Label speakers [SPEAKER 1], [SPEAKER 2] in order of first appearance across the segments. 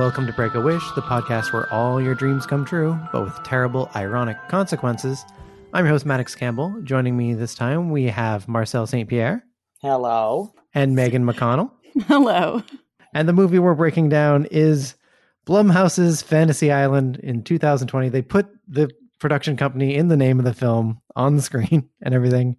[SPEAKER 1] Welcome to Break a Wish, the podcast where all your dreams come true, but with terrible, ironic consequences. I'm your host, Maddox Campbell. Joining me this time, we have Marcel St. Pierre
[SPEAKER 2] Hello.
[SPEAKER 1] and Megan McConnell.
[SPEAKER 3] Hello.
[SPEAKER 1] And the movie we're breaking down is Blumhouse's Fantasy Island in 2020. They put the production company in the name of the film on the screen and everything.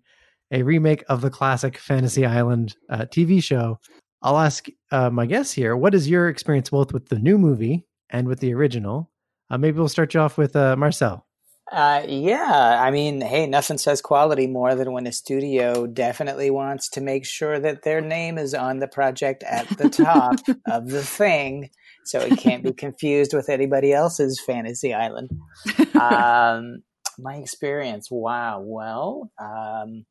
[SPEAKER 1] A remake of the classic Fantasy Island uh, TV show. I'll ask uh, my guests here what is your experience both with the new movie and with the original? Uh, maybe we'll start you off with uh, Marcel.
[SPEAKER 2] Uh, yeah, I mean, hey, nothing says quality more than when a studio definitely wants to make sure that their name is on the project at the top of the thing, so it can't be confused with anybody else's Fantasy Island. Um, my experience, wow. Well, um,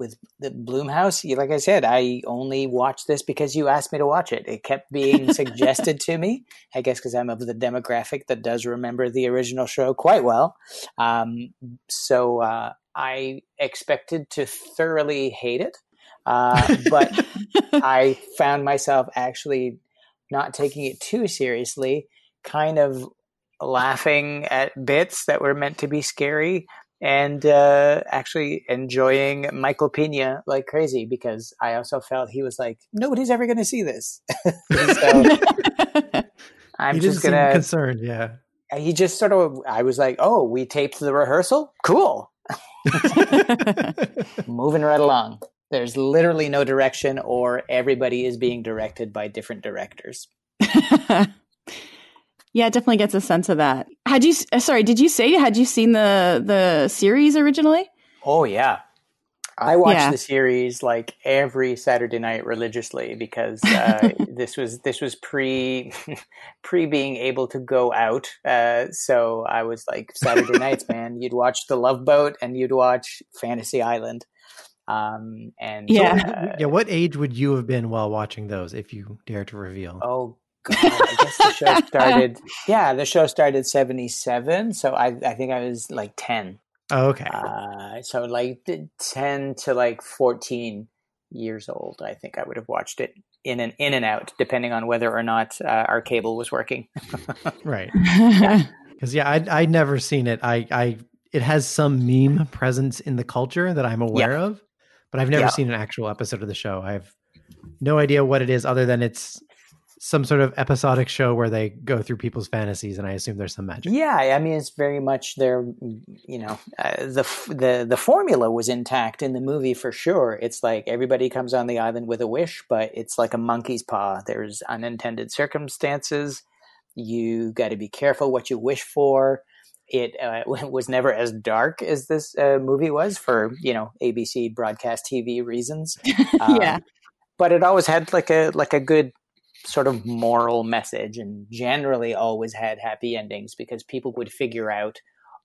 [SPEAKER 2] with the Blumhouse, like I said, I only watched this because you asked me to watch it. It kept being suggested to me. I guess because I'm of the demographic that does remember the original show quite well. Um, so uh, I expected to thoroughly hate it, uh, but I found myself actually not taking it too seriously, kind of laughing at bits that were meant to be scary and uh, actually enjoying Michael Pena like crazy because I also felt he was like, nobody's ever going to see this. so I'm
[SPEAKER 1] you
[SPEAKER 2] just going to.
[SPEAKER 1] concerned, yeah.
[SPEAKER 2] He just sort of, I was like, oh, we taped the rehearsal? Cool. Moving right along. There's literally no direction, or everybody is being directed by different directors.
[SPEAKER 3] Yeah, it definitely gets a sense of that. Had you? uh, Sorry, did you say had you seen the the series originally?
[SPEAKER 2] Oh yeah. I watched
[SPEAKER 3] Yeah.
[SPEAKER 2] the series like every Saturday night religiously because uh, this was this was pre pre being able to go out. Uh, so I was like Saturday nights, man. You'd watch The Love Boat and you'd watch Fantasy Island. Um, and
[SPEAKER 3] Yeah.
[SPEAKER 2] uh,
[SPEAKER 1] yeah, what age would you have been while watching those, if you dare to reveal?
[SPEAKER 2] Oh God! I guess the show started. Yeah, the show started seventy seven. So I I think I was like ten.
[SPEAKER 1] Oh, okay.
[SPEAKER 2] Uh, so like ten to like fourteen years old. I think I would have watched it in and in and out, depending on whether or not uh, our cable was working.
[SPEAKER 1] right. Because yeah, I'd, I'd never seen it. I, I it has some meme presence in the culture that I'm aware of, but I've never
[SPEAKER 2] Yeah.
[SPEAKER 1] seen an actual episode of the show. I have no idea what it is other than it's some sort of episodic show where they go through people's fantasies, and I assume there's some magic.
[SPEAKER 2] Yeah, I mean it's very much their, you know, uh, the f- the the formula was intact in the movie for sure. It's like everybody comes on the island with a wish, but it's like a monkey's paw. There's unintended circumstances. You got to be careful what you wish for. It uh, was never as dark as this uh, movie was for you know ABC broadcast TV reasons. Um,
[SPEAKER 3] yeah.
[SPEAKER 2] but it always had like a like a good sort of moral message and generally always had happy endings because people would figure out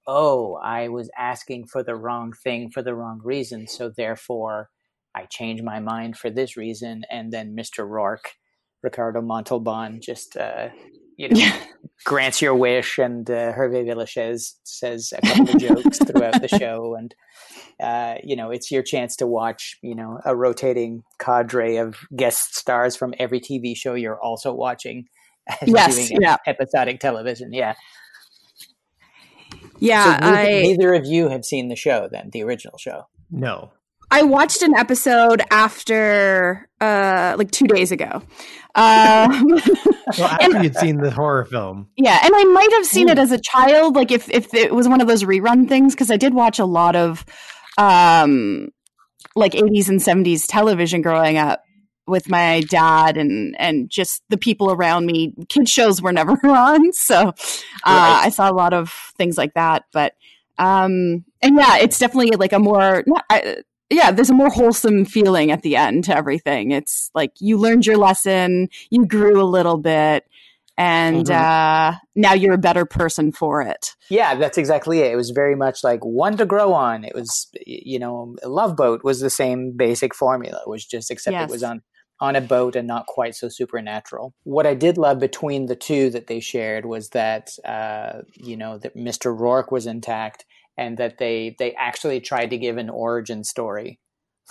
[SPEAKER 2] oh i was asking for the wrong thing for the wrong reason so therefore i change my mind for this reason and then mr rourke ricardo montalban just uh, you know
[SPEAKER 3] Yeah.
[SPEAKER 2] grants your wish and uh, hervé villechaize says a couple of jokes throughout the show and uh, you know, it's your chance to watch, you know, a rotating cadre of guest stars from every TV show you're also watching. as
[SPEAKER 3] Yes,
[SPEAKER 2] doing
[SPEAKER 3] yeah.
[SPEAKER 2] episodic television. Yeah.
[SPEAKER 3] Yeah.
[SPEAKER 2] so neither,
[SPEAKER 3] I
[SPEAKER 2] neither of you have seen the show, then the original show.
[SPEAKER 1] No.
[SPEAKER 3] I watched an episode after uh like two days ago. Um,
[SPEAKER 1] Well, after you'd seen the horror film,
[SPEAKER 3] yeah, and I might have seen
[SPEAKER 2] Hmm.
[SPEAKER 3] it as a child, like if if it was one of those rerun things, because I did watch a lot of um like 80s and 70s television growing up. with my dad and and just the people around me. Kid shows were never on, so uh,
[SPEAKER 2] Right.
[SPEAKER 3] I saw a lot of things like that. But um, and yeah, it's definitely like a more not, I, yeah, there's a more wholesome feeling at the end to everything. It's like you learned your lesson, you grew a little bit, and
[SPEAKER 2] Mhm.
[SPEAKER 3] uh, now you're a better person for it.
[SPEAKER 2] Yeah, that's exactly it. It was very much like one to grow on. It was, you know, Love Boat was the same basic formula. It was just except
[SPEAKER 3] Yes.
[SPEAKER 2] it was on on a boat and not quite so supernatural. What I did love between the two that they shared was that, uh, you know, that Mr. Rourke was intact and that they they actually tried to give an origin story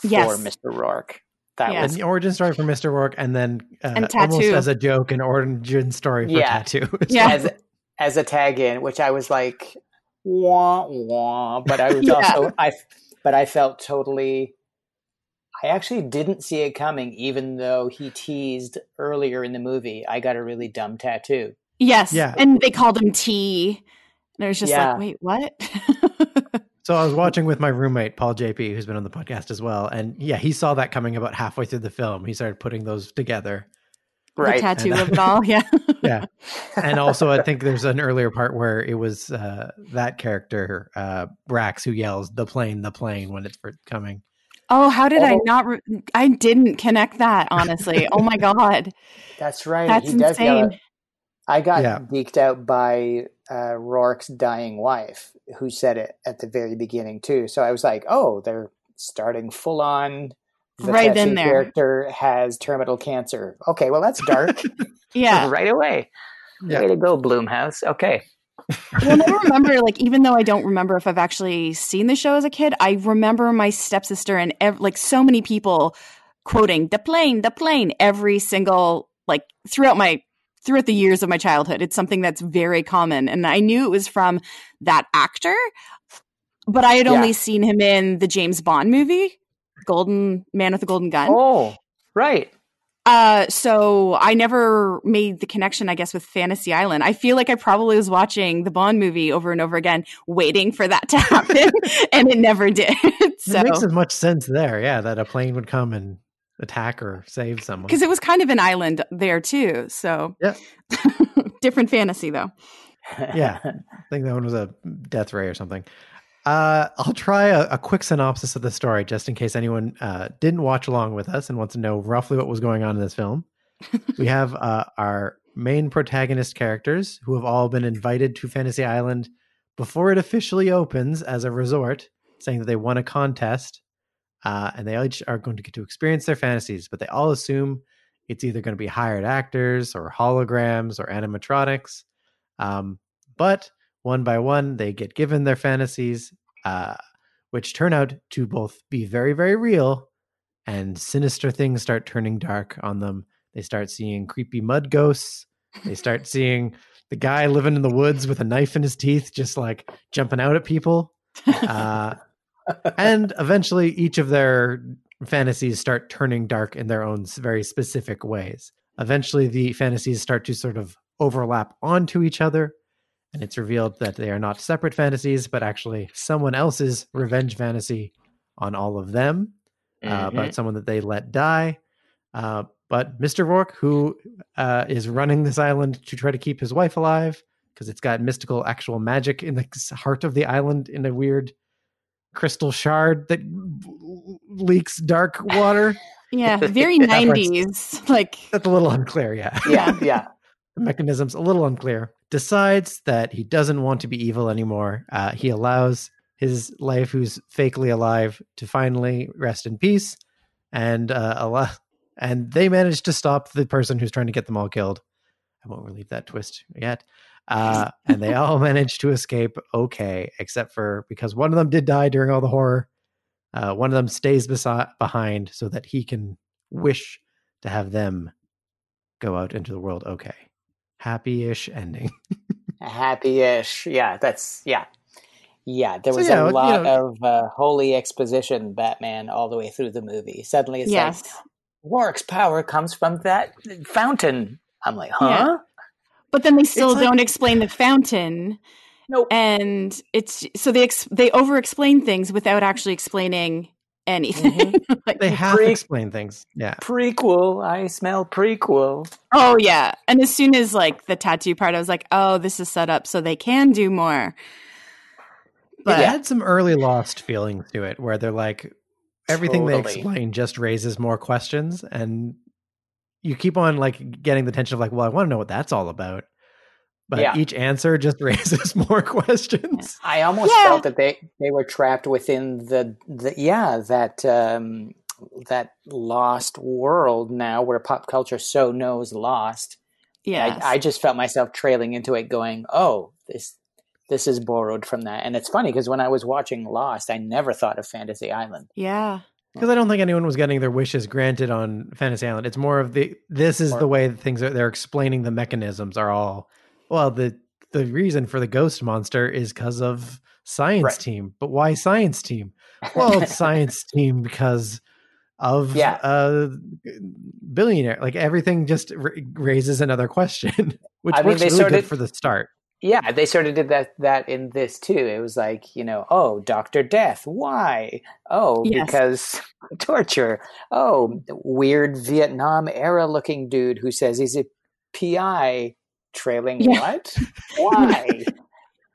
[SPEAKER 2] for
[SPEAKER 3] Yes.
[SPEAKER 2] Mr. Rourke. That
[SPEAKER 3] Yes.
[SPEAKER 2] was
[SPEAKER 1] the origin story for Mr. Rourke, and then uh,
[SPEAKER 3] And
[SPEAKER 1] almost as a joke, an origin story for
[SPEAKER 2] Yeah.
[SPEAKER 1] tattoo.
[SPEAKER 3] Yeah.
[SPEAKER 2] as as a tag in, which I was like, wah wah. But I was
[SPEAKER 3] Yeah.
[SPEAKER 2] also I, but I felt totally. I actually didn't see it coming, even though he teased earlier in the movie. I got a really dumb tattoo.
[SPEAKER 3] Yes,
[SPEAKER 1] Yeah.
[SPEAKER 3] and they called him T, and I was just
[SPEAKER 2] Yeah.
[SPEAKER 3] like, wait, what?
[SPEAKER 1] So I was watching with my roommate Paul JP, who's been on the podcast as well, and yeah, he saw that coming about halfway through the film. He started putting those together,
[SPEAKER 3] the tattoo
[SPEAKER 1] And, uh,
[SPEAKER 3] of it all, yeah.
[SPEAKER 1] yeah. And also, I think there's an earlier part where it was uh, that character uh, Brax who yells "the plane, the plane" when it's coming.
[SPEAKER 3] Oh, how did I
[SPEAKER 2] Oh.
[SPEAKER 3] not? Re- I didn't connect that honestly. oh my god,
[SPEAKER 2] That's right.
[SPEAKER 3] that's
[SPEAKER 2] he
[SPEAKER 3] insane.
[SPEAKER 2] it. I got
[SPEAKER 1] Yeah.
[SPEAKER 2] geeked out by uh, Rourke's dying wife, who said it at the very beginning too. So I was like, "Oh, they're starting full on." The
[SPEAKER 3] Right then
[SPEAKER 2] tattoo
[SPEAKER 3] there.
[SPEAKER 2] character has terminal cancer. Okay, well that's dark.
[SPEAKER 3] Yeah.
[SPEAKER 2] right away.
[SPEAKER 1] Yeah.
[SPEAKER 2] Way to go, Blumhouse. Okay.
[SPEAKER 3] well, I remember, like, even though I don't remember if I've actually seen the show as a kid, I remember my stepsister and ev- like so many people quoting the plane, the plane every single like throughout my throughout the years of my childhood. It's something that's very common, and I knew it was from that actor, but I had
[SPEAKER 2] Yeah.
[SPEAKER 3] only seen him in the James Bond movie, Golden Man with the Golden Gun.
[SPEAKER 2] Oh, right.
[SPEAKER 3] Uh, so I never made the connection, I guess, with Fantasy Island. I feel like I probably was watching the Bond movie over and over again, waiting for that to happen, and it never did. so,
[SPEAKER 1] It makes as much sense there, yeah, that a plane would come and attack or save someone.
[SPEAKER 3] because it was kind of an island there too. So,
[SPEAKER 1] Yeah.
[SPEAKER 3] different fantasy though.
[SPEAKER 1] Yeah. I think that one was a death ray or something. Uh, I'll try a, a quick synopsis of the story just in case anyone uh, didn't watch along with us and wants to know roughly what was going on in this film. we have uh, our main protagonist characters who have all been invited to Fantasy Island before it officially opens as a resort, saying that they won a contest uh, and they each are going to get to experience their fantasies, but they all assume it's either going to be hired actors or holograms or animatronics. Um, but one by one, they get given their fantasies, uh, which turn out to both be very, very real and sinister things start turning dark on them. They start seeing creepy mud ghosts. They start seeing the guy living in the woods with a knife in his teeth, just like jumping out at people. Uh, and eventually, each of their fantasies start turning dark in their own very specific ways. Eventually, the fantasies start to sort of overlap onto each other, and it's revealed that they are not separate fantasies, but actually someone else's revenge fantasy on all of them uh,
[SPEAKER 2] Mhm.
[SPEAKER 1] about someone that they let die. Uh, but Mr. Rourke, who uh, is running this island to try to keep his wife alive, because it's got mystical, actual magic in the heart of the island in a weird crystal shard that leaks dark water.
[SPEAKER 3] Yeah, very nineties. Like,
[SPEAKER 1] That's a little unclear, yeah.
[SPEAKER 2] yeah, yeah.
[SPEAKER 1] the mechanism's a little unclear. Decides that he doesn't want to be evil anymore. Uh, he allows his life, who's fakely alive, to finally rest in peace, and uh, allow, and they manage to stop the person who's trying to get them all killed. I won't relieve that twist yet. Uh, and they all manage to escape okay, except for because one of them did die during all the horror. Uh, one of them stays besi- behind so that he can wish to have them go out into the world okay. Happy-ish ending.
[SPEAKER 2] Happy-ish. Yeah, that's yeah. Yeah, there
[SPEAKER 1] So,
[SPEAKER 2] was
[SPEAKER 1] yeah,
[SPEAKER 2] a
[SPEAKER 1] you
[SPEAKER 2] lot
[SPEAKER 1] know-
[SPEAKER 2] of uh, holy exposition Batman all the way through the movie. Suddenly it's
[SPEAKER 3] yes,
[SPEAKER 2] like Rourke's power comes from that fountain. I'm like, huh?
[SPEAKER 3] Yeah. But then they still
[SPEAKER 1] like-
[SPEAKER 3] don't explain the fountain.
[SPEAKER 2] Nope.
[SPEAKER 3] and it's so they ex- they over explain things without actually explaining anything. Mm-hmm. like,
[SPEAKER 1] They have
[SPEAKER 2] Pre-
[SPEAKER 1] to explain things. Yeah.
[SPEAKER 2] prequel. I smell prequel.
[SPEAKER 3] oh yeah. And as soon as like the tattoo part, I was like, oh, this is set up so they can do more.
[SPEAKER 1] But
[SPEAKER 3] But
[SPEAKER 1] it had some early lost feelings to it where they're like everything they explain just raises more questions and you keep on like getting the tension of like, well, I want to know what that's all about. But
[SPEAKER 2] Yeah.
[SPEAKER 1] each answer just raises more questions.
[SPEAKER 2] I almost
[SPEAKER 3] Yeah.
[SPEAKER 2] felt that they they were trapped within the the yeah that um that lost world now where pop culture so knows lost.
[SPEAKER 3] yeah.
[SPEAKER 2] I, I just felt myself trailing into it, going, "Oh, this this is borrowed from that." And it's funny because when I was watching Lost, I never thought of Fantasy Island.
[SPEAKER 3] yeah.
[SPEAKER 1] Because I don't think anyone was getting their wishes granted on Fantasy Island. It's more of the this is the way that things are they're explaining the mechanisms are all well, the the reason for the ghost monster is because of science
[SPEAKER 2] Right.
[SPEAKER 1] team. But why science team? Well, science team because of
[SPEAKER 2] Yeah.
[SPEAKER 1] uh billionaire. Like everything just ra- raises another question, which
[SPEAKER 2] I mean,
[SPEAKER 1] works
[SPEAKER 2] they
[SPEAKER 1] really
[SPEAKER 2] sort
[SPEAKER 1] good for the start.
[SPEAKER 2] Yeah, they sort of did that that in this too. It was like, you know, oh, Doctor Death, why? Oh,
[SPEAKER 3] Yes.
[SPEAKER 2] because torture. Oh, weird Vietnam era looking dude who says he's a PI trailing
[SPEAKER 3] Yeah.
[SPEAKER 2] what? Why?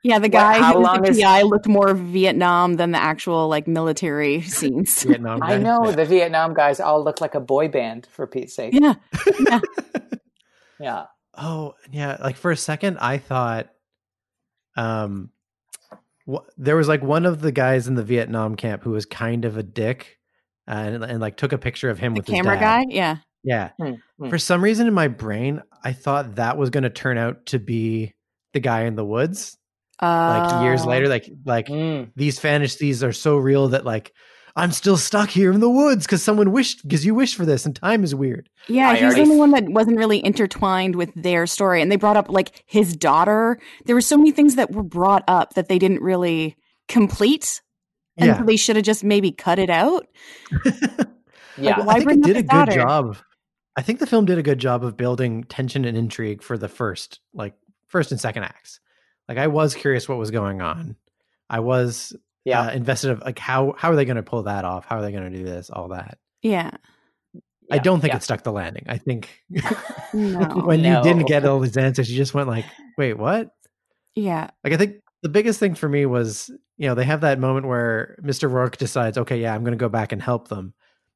[SPEAKER 3] Yeah, the guy
[SPEAKER 2] how
[SPEAKER 3] who was
[SPEAKER 2] long
[SPEAKER 3] the
[SPEAKER 2] is-
[SPEAKER 3] PI looked more Vietnam than the actual like military scenes.
[SPEAKER 1] Vietnam.
[SPEAKER 2] I know
[SPEAKER 1] Yeah.
[SPEAKER 2] the Vietnam guys all look like a boy band for Pete's sake.
[SPEAKER 3] yeah.
[SPEAKER 2] Yeah.
[SPEAKER 1] Oh, yeah. Like for a second, I thought, um, wh- there was like one of the guys in the Vietnam camp who was kind of a dick, uh, and, and like took a picture of him
[SPEAKER 3] The
[SPEAKER 1] with
[SPEAKER 3] camera guy. Yeah.
[SPEAKER 1] Yeah.
[SPEAKER 2] Hmm, hmm.
[SPEAKER 1] For some reason in my brain, I thought that was going to turn out to be the guy in the woods. Like years
[SPEAKER 3] Uh,
[SPEAKER 1] later, like like
[SPEAKER 2] Mm.
[SPEAKER 1] these fantasies are so real that like I'm still stuck here in the woods because someone wished because you wished for this and time is weird.
[SPEAKER 3] Yeah,
[SPEAKER 2] I
[SPEAKER 3] he was the only one that wasn't really intertwined with their story. And they brought up like his daughter. There were so many things that were brought up that they didn't really complete. And
[SPEAKER 1] Yeah.
[SPEAKER 3] so they should have just maybe cut it out.
[SPEAKER 2] Yeah.
[SPEAKER 3] Why
[SPEAKER 1] I think
[SPEAKER 3] bring
[SPEAKER 1] it did a good
[SPEAKER 3] daughter?
[SPEAKER 1] job. I think the film did a good job of building tension and intrigue for the first, like first and second acts. Like I was curious what was going on. I was
[SPEAKER 2] yeah.
[SPEAKER 1] uh, invested of like how how are they going to pull that off? How are they going to do this? All that.
[SPEAKER 3] Yeah.
[SPEAKER 1] I don't think
[SPEAKER 2] yeah.
[SPEAKER 1] it stuck the landing. I think
[SPEAKER 3] No.
[SPEAKER 1] when you didn't get all these answers, you just went like, "Wait, what?"
[SPEAKER 3] yeah.
[SPEAKER 1] Like I think the biggest thing for me was, you know, they have that moment where Mr. Rourke decides, okay, yeah, I'm going to go back and help them.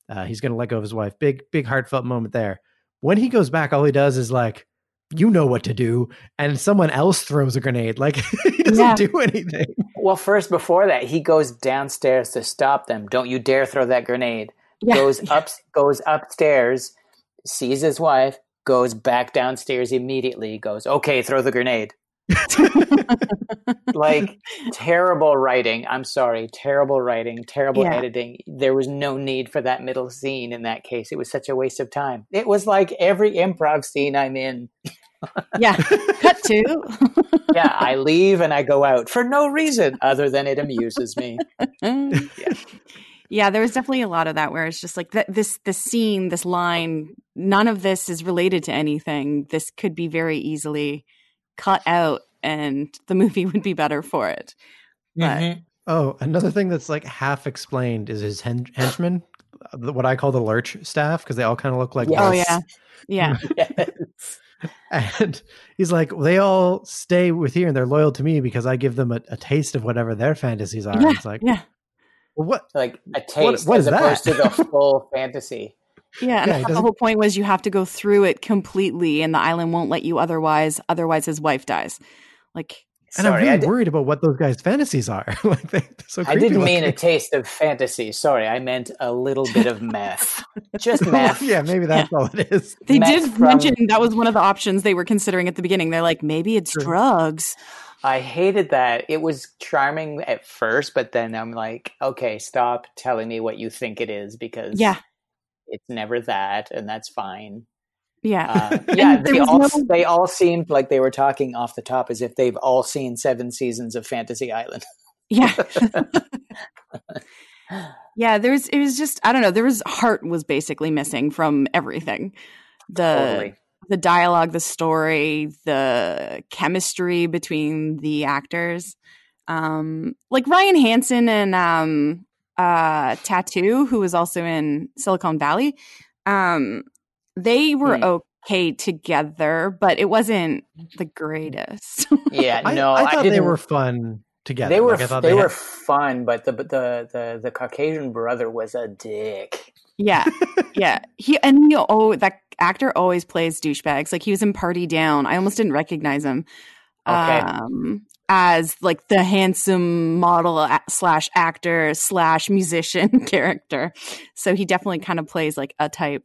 [SPEAKER 1] Uh, he's going to let go of his wife. Big, big heartfelt moment there. When he goes back, all he does is like, you know what to do, and someone else throws a grenade. Like he doesn't
[SPEAKER 3] Yeah.
[SPEAKER 1] do anything.
[SPEAKER 2] Well, first before that, he goes downstairs to stop them. Don't you dare throw that grenade.
[SPEAKER 3] Yeah.
[SPEAKER 2] Goes up goes upstairs, sees his wife, goes back downstairs immediately, goes, "Okay, throw the grenade." like terrible writing. I'm sorry, terrible writing, terrible
[SPEAKER 3] Yeah.
[SPEAKER 2] editing. There was no need for that middle scene in that case. It was such a waste of time. It was like every improv scene I'm in.
[SPEAKER 3] yeah. Cut to.
[SPEAKER 2] Yeah, I leave and I go out for no reason other than it amuses me.
[SPEAKER 3] yeah. there was definitely a lot of that where it's just like that this this scene, this line, none of this is related to anything. This could be very easily cut out and the movie would be better for it. But
[SPEAKER 2] Mhm.
[SPEAKER 1] Oh, another thing that's like half explained is his hen- henchmen, what I call the lurch staff, because they all kind of look like.
[SPEAKER 2] Yes.
[SPEAKER 3] oh yeah. Yeah.
[SPEAKER 2] Yes.
[SPEAKER 1] And he's like, they all stay with here and they're loyal to me because I give them a, a taste of whatever their fantasies are.
[SPEAKER 3] Yeah.
[SPEAKER 1] It's like,
[SPEAKER 3] Yeah.
[SPEAKER 1] well, what?
[SPEAKER 2] Like a taste
[SPEAKER 1] what
[SPEAKER 2] as
[SPEAKER 1] is that?
[SPEAKER 2] opposed to the full fantasy.
[SPEAKER 3] Yeah, and
[SPEAKER 1] Yeah,
[SPEAKER 3] I
[SPEAKER 1] he
[SPEAKER 3] thought the whole point was you have to go through it completely, and the island won't let you otherwise. Otherwise, his wife dies. Like,
[SPEAKER 1] And I'm
[SPEAKER 2] Sorry, I,
[SPEAKER 1] really
[SPEAKER 2] di-
[SPEAKER 1] worried about what those guys' fantasies are. like they, they're so
[SPEAKER 2] I didn't mean a taste of fantasy. Sorry, I meant a little bit of meth. Just meth.
[SPEAKER 1] yeah, maybe that's all it is.
[SPEAKER 3] they
[SPEAKER 2] Met
[SPEAKER 3] did
[SPEAKER 2] from-
[SPEAKER 3] mention that was one of the options they were considering at the beginning. They're like, maybe it's
[SPEAKER 1] True.
[SPEAKER 3] drugs.
[SPEAKER 2] I hated that. It was charming at first, but then I'm like, okay, stop telling me what you think it is because
[SPEAKER 3] Yeah,
[SPEAKER 2] it's never that, and that's fine.
[SPEAKER 3] Yeah,
[SPEAKER 2] Uh, yeah, they all
[SPEAKER 3] no-
[SPEAKER 2] they all seemed like they were talking off the top as if they've all seen seven seasons of Fantasy Island.
[SPEAKER 3] yeah, yeah. There was, it was just, I don't know. There was heart was basically missing from everything. The
[SPEAKER 2] totally.
[SPEAKER 3] the dialogue, the story, the chemistry between the actors. Um, like Ryan Hansen and um, uh, Tattoo, who was also in Silicon Valley. Um, they were
[SPEAKER 2] Hmm.
[SPEAKER 3] okay together, but it wasn't the greatest.
[SPEAKER 2] Yeah, no,
[SPEAKER 1] I thought they were fun together.
[SPEAKER 2] They were
[SPEAKER 1] Like, I thought
[SPEAKER 2] they,
[SPEAKER 1] had-
[SPEAKER 2] were fun, but the the the the Caucasian brother was a dick.
[SPEAKER 3] yeah, yeah. He and you know, oh, that actor always plays douchebags. Like he was in Party Down. I almost didn't recognize him.
[SPEAKER 2] Okay.
[SPEAKER 3] Um, as like the handsome model slash actor slash musician character. So he definitely kind of plays like a type.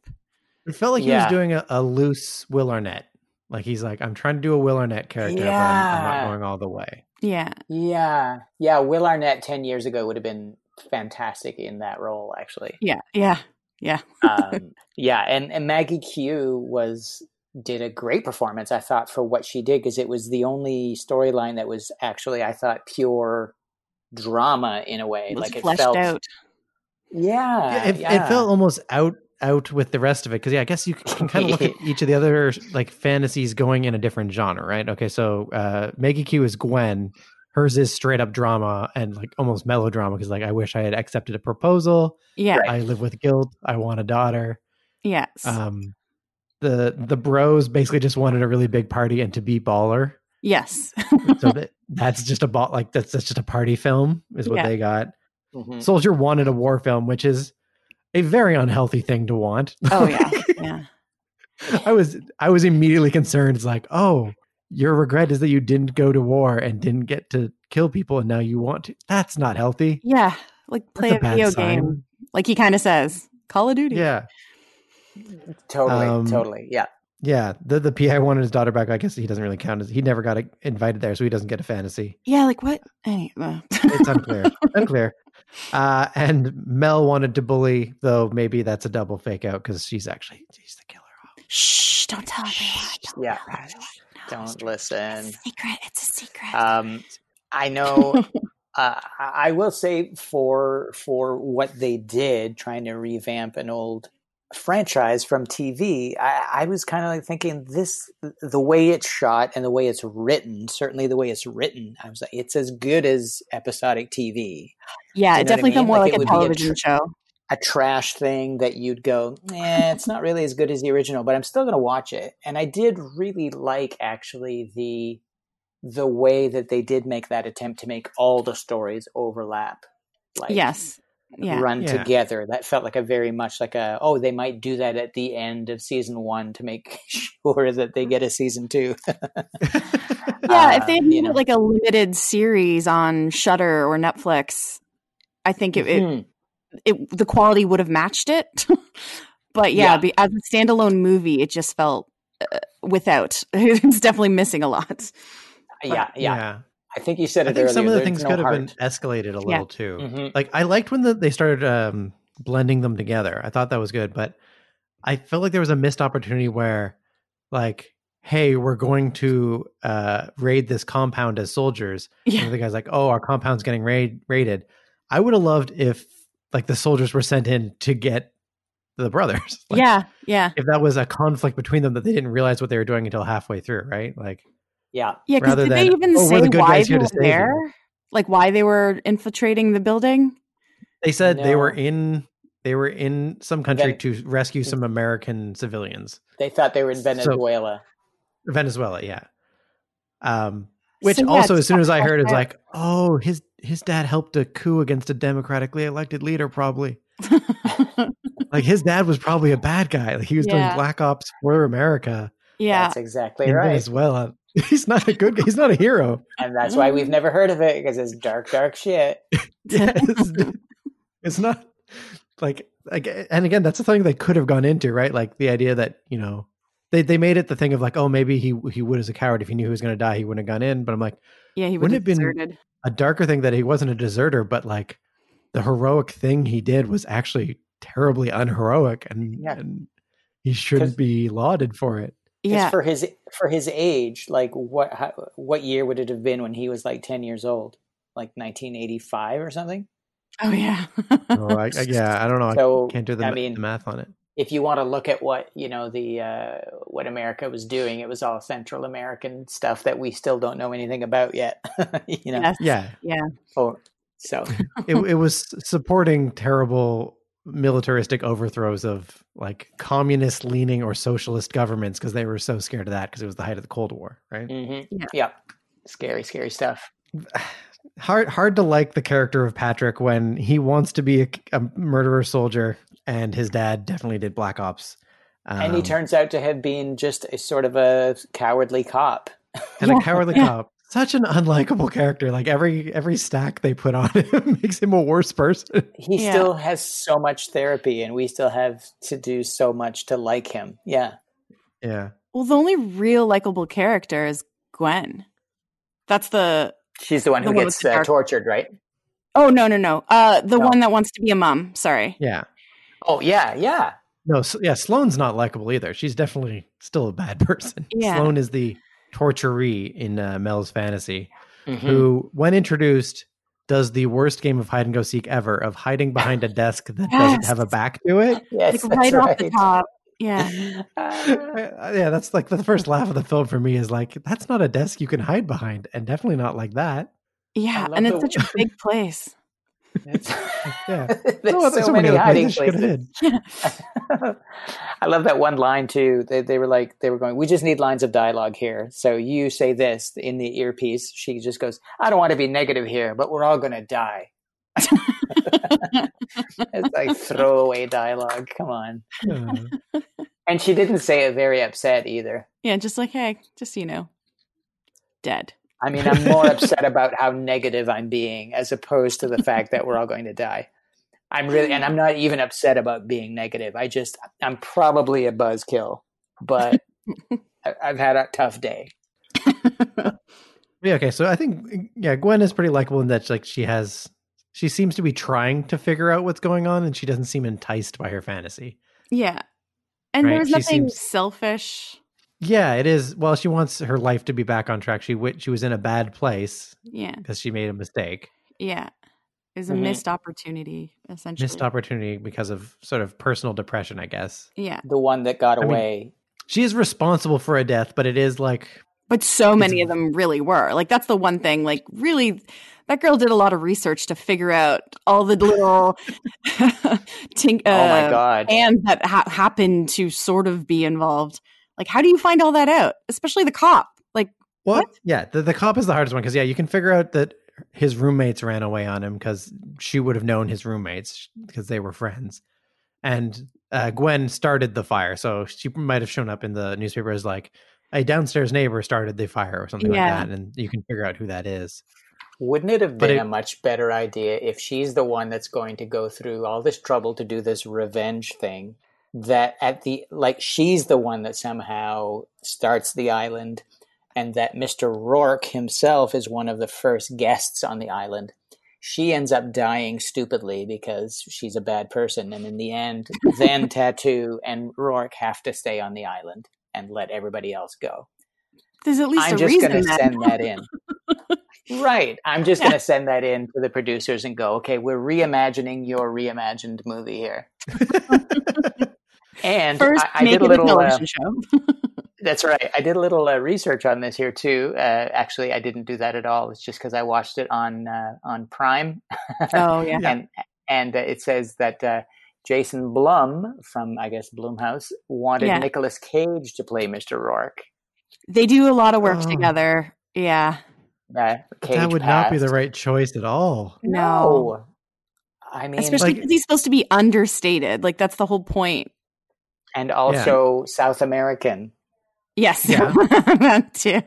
[SPEAKER 1] It felt like he was doing a, a loose Will Arnett. Like he's like, I'm trying to do a Will Arnett character, but I'm, I'm not going all the way.
[SPEAKER 3] Yeah.
[SPEAKER 2] Yeah, yeah. Will Arnett ten years ago would have been fantastic in that role, actually.
[SPEAKER 3] Yeah. Yeah. Yeah.
[SPEAKER 2] um, yeah, and, and Maggie Q was did a great performance. I thought for what she did because it was the only storyline that was actually I thought pure drama in a way.
[SPEAKER 3] It was
[SPEAKER 2] like it
[SPEAKER 3] fleshed
[SPEAKER 2] felt,
[SPEAKER 3] out.
[SPEAKER 2] yeah,
[SPEAKER 1] Yeah, it,
[SPEAKER 2] yeah.
[SPEAKER 1] it felt almost out out with the rest of it because yeah, I guess you can kind of look at each of the other like fantasies going in a different genre, right? Okay, so uh, Maggie Q is Gwen. Hers is straight up drama and like almost melodrama because like I wish I had accepted a proposal.
[SPEAKER 3] Yeah.
[SPEAKER 2] Right.
[SPEAKER 1] I live with guilt. I want a daughter.
[SPEAKER 3] Yes.
[SPEAKER 1] Um, the the bros basically just wanted a really big party and to be baller.
[SPEAKER 3] yes.
[SPEAKER 1] So that that's just a ball like that's, that's just a party film is what
[SPEAKER 3] Yeah.
[SPEAKER 1] they got.
[SPEAKER 2] Mhm.
[SPEAKER 1] Soldier wanted a war film, which is a very unhealthy thing to want.
[SPEAKER 3] oh yeah. Yeah.
[SPEAKER 1] I was I was immediately concerned. It's like, oh, your regret is that you didn't go to war and didn't get to kill people, and now you want to. That's not healthy.
[SPEAKER 3] Yeah. Like play
[SPEAKER 1] That's
[SPEAKER 3] a,
[SPEAKER 1] bad
[SPEAKER 3] video
[SPEAKER 1] sign.
[SPEAKER 3] game. Like he kind of says, Call of Duty.
[SPEAKER 1] Yeah,
[SPEAKER 2] Totally,
[SPEAKER 1] Um,
[SPEAKER 2] totally. Yeah.
[SPEAKER 1] yeah. The the PI wanted his daughter back. I guess he doesn't really count as he never got invited there, so he doesn't get a fantasy.
[SPEAKER 3] Yeah. Like what? Any, uh,
[SPEAKER 1] It's unclear. unclear. Uh, and Mel wanted to bully, though maybe that's a double fake out because she's actually she's the killer.
[SPEAKER 3] Shh! Don't tell everyone. Don't
[SPEAKER 2] Yeah.
[SPEAKER 3] tell everyone. No,
[SPEAKER 2] Don't
[SPEAKER 3] it's
[SPEAKER 2] listen.
[SPEAKER 3] a secret. It's a secret.
[SPEAKER 2] Um, I know. uh, I I will say for for what they did, trying to revamp an old franchise from TV, I, I was kind of like thinking this, the way it's shot and the way it's written, certainly the way it's written, I was like, it's as good as episodic TV.
[SPEAKER 3] yeah,
[SPEAKER 2] you
[SPEAKER 3] it
[SPEAKER 2] know what I
[SPEAKER 3] definitely felt
[SPEAKER 2] mean?
[SPEAKER 3] more
[SPEAKER 2] Like,
[SPEAKER 3] like, a
[SPEAKER 2] be a
[SPEAKER 3] television
[SPEAKER 2] tr-
[SPEAKER 3] show.
[SPEAKER 2] A trash thing that you'd go, eh, it's not really as good as the original, but I'm still going to watch it. And I did really like actually the the way that they did make that attempt to make all the stories overlap. Like,
[SPEAKER 3] Yes. Yeah.
[SPEAKER 2] run
[SPEAKER 1] Yeah.
[SPEAKER 2] together. That felt like a very much like a oh they might do that at the end of season one to make sure that they get a season two.
[SPEAKER 3] Yeah, if
[SPEAKER 2] Uh,
[SPEAKER 3] they had
[SPEAKER 2] you
[SPEAKER 3] made
[SPEAKER 2] know.
[SPEAKER 3] it like a limited series on Shudder or Netflix, I think it, it,
[SPEAKER 2] Mhm.
[SPEAKER 3] it the quality would have matched it. but yeah,
[SPEAKER 2] Yeah.
[SPEAKER 3] be, as a standalone movie, it just felt uh, without. It's definitely missing a lot.
[SPEAKER 2] yeah, yeah, I think you said it.
[SPEAKER 1] I think
[SPEAKER 2] earlier.
[SPEAKER 1] some of the
[SPEAKER 2] there's
[SPEAKER 1] things
[SPEAKER 2] no
[SPEAKER 1] could have
[SPEAKER 2] heart.
[SPEAKER 1] been escalated a
[SPEAKER 3] Yeah.
[SPEAKER 1] little too.
[SPEAKER 2] Mhm.
[SPEAKER 1] Like I liked when the, they started um, blending them together. I thought that was good, but I felt like there was a missed opportunity where, like, hey, we're going to uh, raid this compound as soldiers.
[SPEAKER 3] Yeah.
[SPEAKER 1] And the guy's like, oh, our compound's getting raid- raided. I would have loved if like the soldiers were sent in to get the brothers. Like,
[SPEAKER 3] yeah, yeah,
[SPEAKER 1] If that was a conflict between them that they didn't realize what they were doing until halfway through, right? Like,
[SPEAKER 2] Yeah,
[SPEAKER 3] yeah. Because
[SPEAKER 1] Rather
[SPEAKER 3] did they even
[SPEAKER 1] "Oh,
[SPEAKER 3] say
[SPEAKER 1] the good
[SPEAKER 3] why
[SPEAKER 1] guys
[SPEAKER 3] they
[SPEAKER 1] here
[SPEAKER 3] were
[SPEAKER 1] save you."
[SPEAKER 3] there? Like why they were infiltrating the building?
[SPEAKER 1] they said they were in they were in some country
[SPEAKER 2] Ven-
[SPEAKER 1] to rescue some American civilians.
[SPEAKER 2] they thought they were in
[SPEAKER 1] So-
[SPEAKER 2] Venezuela.
[SPEAKER 1] Venezuela, yeah. Um, which
[SPEAKER 3] So, yeah,
[SPEAKER 1] also, as soon as I heard, it's
[SPEAKER 3] fair.
[SPEAKER 1] like, oh, his his dad helped a coup against a democratically elected leader, probably. Like his dad was probably a bad guy. Like he was
[SPEAKER 3] Yeah.
[SPEAKER 1] doing black ops for America
[SPEAKER 3] yeah,
[SPEAKER 2] That's exactly
[SPEAKER 1] in
[SPEAKER 2] right,
[SPEAKER 1] Venezuela. He's not a good. He's not a hero.
[SPEAKER 2] and that's why we've never heard of it because it's dark, dark shit.
[SPEAKER 1] Yeah, it's, it's not like like, and again, that's the thing they could have gone into, right? Like the idea that you know they they made it the thing of like, oh, maybe he he would as a coward if he knew he was going to die, he wouldn't have gone in. But I'm like.
[SPEAKER 3] yeah. He would
[SPEAKER 1] Wouldn't
[SPEAKER 3] have
[SPEAKER 1] it been-
[SPEAKER 3] deserted.
[SPEAKER 1] a darker thing that he wasn't a deserter, but like the heroic thing he did was actually terribly unheroic, and,
[SPEAKER 2] Yeah.
[SPEAKER 1] and he shouldn't be lauded for it.
[SPEAKER 2] 'Cause
[SPEAKER 3] Yeah,
[SPEAKER 2] for his for his age, like what how, what year would it have been when he was like ten years old? Like 1985 or something.
[SPEAKER 3] oh yeah,
[SPEAKER 1] Oh, I, I- yeah, I don't know.
[SPEAKER 2] So,
[SPEAKER 1] I can't do the,
[SPEAKER 2] I mean,
[SPEAKER 1] the math on it.
[SPEAKER 2] if you want to look at what you know the uh, what America was doing, it was all Central American stuff that we still don't know anything about yet. you know,
[SPEAKER 3] Yes.
[SPEAKER 1] Yeah,
[SPEAKER 3] yeah.
[SPEAKER 2] or So
[SPEAKER 1] it, it was supporting terrible militaristic overthrows of like communist leaning or socialist governments because they were so scared of that because it was the height of the Cold War, right?
[SPEAKER 2] mhm.
[SPEAKER 3] Yeah.
[SPEAKER 2] yeah, scary, scary stuff.
[SPEAKER 1] Hard hard to like the character of Patrick when he wants to be a, a murderer soldier and his dad definitely did black ops.
[SPEAKER 2] and he
[SPEAKER 1] Um,
[SPEAKER 2] turns out to have been just a sort of a cowardly cop.
[SPEAKER 1] and
[SPEAKER 3] Yeah,
[SPEAKER 1] a cowardly
[SPEAKER 3] yeah.
[SPEAKER 1] cop. Such an unlikable character. Like every every stack they put on him makes him a worse person.
[SPEAKER 2] He
[SPEAKER 3] Yeah.
[SPEAKER 2] still has so much therapy, and we still have to do so much to like him. Yeah.
[SPEAKER 1] Yeah.
[SPEAKER 3] Well, the only real likable character is Gwen. That's the
[SPEAKER 2] She's the one who
[SPEAKER 3] one with
[SPEAKER 2] gets
[SPEAKER 3] the
[SPEAKER 2] uh, tortured, right?
[SPEAKER 3] oh no no no uh the
[SPEAKER 2] No.
[SPEAKER 3] one that wants to be a mom. Sorry.
[SPEAKER 1] Yeah.
[SPEAKER 2] Oh, yeah, yeah.
[SPEAKER 1] No, S- yeah, Sloane's not likable either. She's definitely still a bad person.
[SPEAKER 3] Yeah.
[SPEAKER 1] Sloane is the torturee in uh, Mel's fantasy,
[SPEAKER 2] Mhm.
[SPEAKER 1] who, when introduced, does the worst game of hide and go seek ever of hiding behind a desk that doesn't have a back to it.
[SPEAKER 2] Yes,
[SPEAKER 3] Like
[SPEAKER 2] that's
[SPEAKER 3] right off the top. Yeah.
[SPEAKER 2] Uh,
[SPEAKER 1] yeah, that's like the first laugh of the film for me is like, that's not a desk you can hide behind, and definitely not like that.
[SPEAKER 3] Yeah.
[SPEAKER 2] love
[SPEAKER 3] And it's such a big place.
[SPEAKER 2] It's-
[SPEAKER 1] Yeah.
[SPEAKER 2] There's
[SPEAKER 1] No,
[SPEAKER 2] so, many hiding
[SPEAKER 1] places she could have
[SPEAKER 2] places. I love that one line too. They they were like they were going. We just need lines of dialogue here. So you say this in the earpiece. She just goes, "I don't want to be negative here, but we're all going to die." it's like throwaway dialogue. Come on.
[SPEAKER 1] Uh,
[SPEAKER 2] And she didn't say it very upset either.
[SPEAKER 3] Yeah, just like, hey, just so you know. Dead.
[SPEAKER 2] I mean, I'm more upset about how negative I'm being as opposed to the fact that we're all going to die. I'm really, and I'm not even upset about being negative. I just, I'm probably a buzzkill, but I- I've had a tough day.
[SPEAKER 1] yeah, okay. So I think yeah, Gwen is pretty likable in that like she has she seems to be trying to figure out what's going on and she doesn't seem enticed by her fantasy.
[SPEAKER 3] Yeah. And
[SPEAKER 1] Right,
[SPEAKER 3] there's nothing
[SPEAKER 1] seems-
[SPEAKER 3] selfish.
[SPEAKER 1] Yeah, it is. Well, she wants her life to be back on track. She went, she was in a bad place
[SPEAKER 3] Yeah.
[SPEAKER 1] because she made a mistake,
[SPEAKER 3] Yeah. Is a
[SPEAKER 2] Mhm.
[SPEAKER 3] missed opportunity, essentially.
[SPEAKER 1] missed opportunity because of sort of personal depression, I guess.
[SPEAKER 3] Yeah.
[SPEAKER 2] The one that got
[SPEAKER 1] I mean-
[SPEAKER 2] away.
[SPEAKER 1] She is responsible for a death, but it is like
[SPEAKER 3] But so many of them really were. Like that's the one thing. Like really, that girl did a lot of research to figure out all the little tink, uh,
[SPEAKER 2] oh my god!
[SPEAKER 3] and that ha- happen to sort of be involved. Like, how do you find all that out? Especially the cop. Like,
[SPEAKER 1] what? Yeah, the, the cop is the hardest one because yeah, you can figure out that his roommates ran away on him because she would have known his roommates because they were friends, and uh, Gwen started the fire, so she might have shown up in the newspaper as like a downstairs neighbor started the fire or something
[SPEAKER 3] Yeah.
[SPEAKER 1] like that, and you can figure out who that is.
[SPEAKER 2] Wouldn't it have been
[SPEAKER 1] it-
[SPEAKER 2] a much better idea if she's the one that's going to go through all this trouble to do this revenge thing? That at the like she's the one that somehow starts the island, and that Mr. Rourke himself is one of the first guests on the island. She ends up dying stupidly because she's a bad person, and in the end, then Tattoo and Rourke have to stay on the island and let everybody else go.
[SPEAKER 3] there's at least
[SPEAKER 2] I'm just going to send that in. right. I'm just
[SPEAKER 3] Yeah.
[SPEAKER 2] going to send that in to the producers and go, okay, we're reimagining your reimagined movie here. and
[SPEAKER 3] First,
[SPEAKER 2] I, I
[SPEAKER 3] make
[SPEAKER 2] did a
[SPEAKER 3] it a
[SPEAKER 2] little. Uh,
[SPEAKER 3] television show.
[SPEAKER 2] that's right. I did a little uh, research on this here too. Uh, actually, I didn't do that at all. It's just because I watched it on uh, on Prime,
[SPEAKER 3] oh yeah.
[SPEAKER 1] Yeah.
[SPEAKER 2] and and uh, it says that. Uh, Jason Blum from I guess Blumhouse wanted
[SPEAKER 3] Yeah.
[SPEAKER 2] Nicolas Cage to play Mr. Rourke.
[SPEAKER 3] They do a lot of work
[SPEAKER 1] Oh.
[SPEAKER 3] together. Yeah.
[SPEAKER 2] Uh,
[SPEAKER 1] that would not be the right choice at all.
[SPEAKER 3] No.
[SPEAKER 2] I mean,
[SPEAKER 3] Especially
[SPEAKER 1] like-
[SPEAKER 3] because he's supposed to be understated. Like that's the whole point.
[SPEAKER 2] And also South American,
[SPEAKER 3] Yes.
[SPEAKER 1] Yeah.
[SPEAKER 3] that too.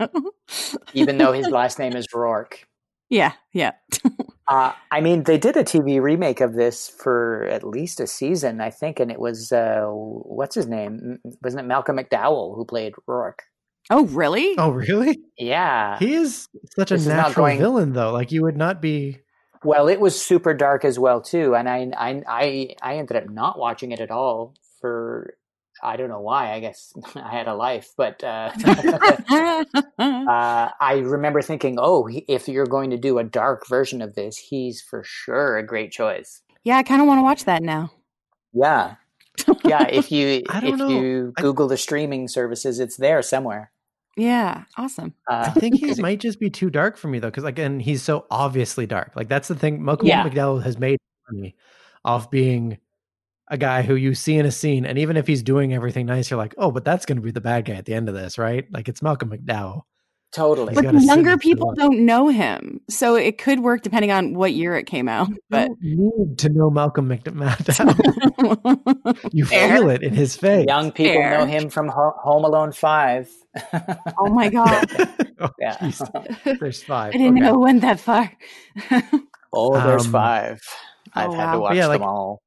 [SPEAKER 2] even though his last name is Rourke.
[SPEAKER 3] yeah. Yeah.
[SPEAKER 2] Uh, I mean, they did a TV remake of this for at least a season, I think, and it was uh, what's his name? Wasn't it Malcolm McDowell who played Rourke?
[SPEAKER 3] Oh really?
[SPEAKER 1] Oh, really?
[SPEAKER 2] Yeah.
[SPEAKER 1] He is such a
[SPEAKER 2] This is not
[SPEAKER 1] natural
[SPEAKER 2] going-
[SPEAKER 1] villain, though. Like you would not be.
[SPEAKER 2] Well, it was super dark as well too, and I I I, I ended up not watching it at all for I don't know why. I guess I had a life, but uh, uh, I remember thinking, oh, if you're going to do a dark version of this, he's for sure a great choice.
[SPEAKER 3] yeah, I kind of want to watch that now.
[SPEAKER 2] Yeah, yeah. If you if
[SPEAKER 1] know.
[SPEAKER 2] you
[SPEAKER 1] I-
[SPEAKER 2] Google the streaming services, it's there somewhere.
[SPEAKER 3] Yeah, awesome.
[SPEAKER 1] I
[SPEAKER 2] Uh,
[SPEAKER 1] think he might just be too dark for me though, because again, he's so obviously dark. Like that's the thing. Malcolm
[SPEAKER 2] Yeah.
[SPEAKER 1] McDowell has made money off being a guy who you see in a scene, and even if he's doing everything nice, you're like, oh, but that's going to be the bad guy at the end of this, right? Like it's Malcolm McDowell.
[SPEAKER 2] totally.
[SPEAKER 1] He's
[SPEAKER 3] But
[SPEAKER 1] gotta
[SPEAKER 3] the
[SPEAKER 1] sit
[SPEAKER 3] younger people
[SPEAKER 1] fill
[SPEAKER 3] don't know him, so it could work depending on what year it came out.
[SPEAKER 1] You
[SPEAKER 3] But
[SPEAKER 1] don't need to know Malcolm McDowell. you
[SPEAKER 3] Fair.
[SPEAKER 1] feel it in his face.
[SPEAKER 2] Young people
[SPEAKER 3] Fair.
[SPEAKER 2] know him from Ho- Home Alone Five.
[SPEAKER 3] oh my god,
[SPEAKER 1] oh,
[SPEAKER 2] Yeah.
[SPEAKER 1] jeez. There's five.
[SPEAKER 3] I didn't
[SPEAKER 1] Okay.
[SPEAKER 3] know it went that far.
[SPEAKER 2] Oh, there's
[SPEAKER 1] Um,
[SPEAKER 2] five. I've
[SPEAKER 3] Oh,
[SPEAKER 2] had to watch
[SPEAKER 1] Yeah, like-
[SPEAKER 2] them all.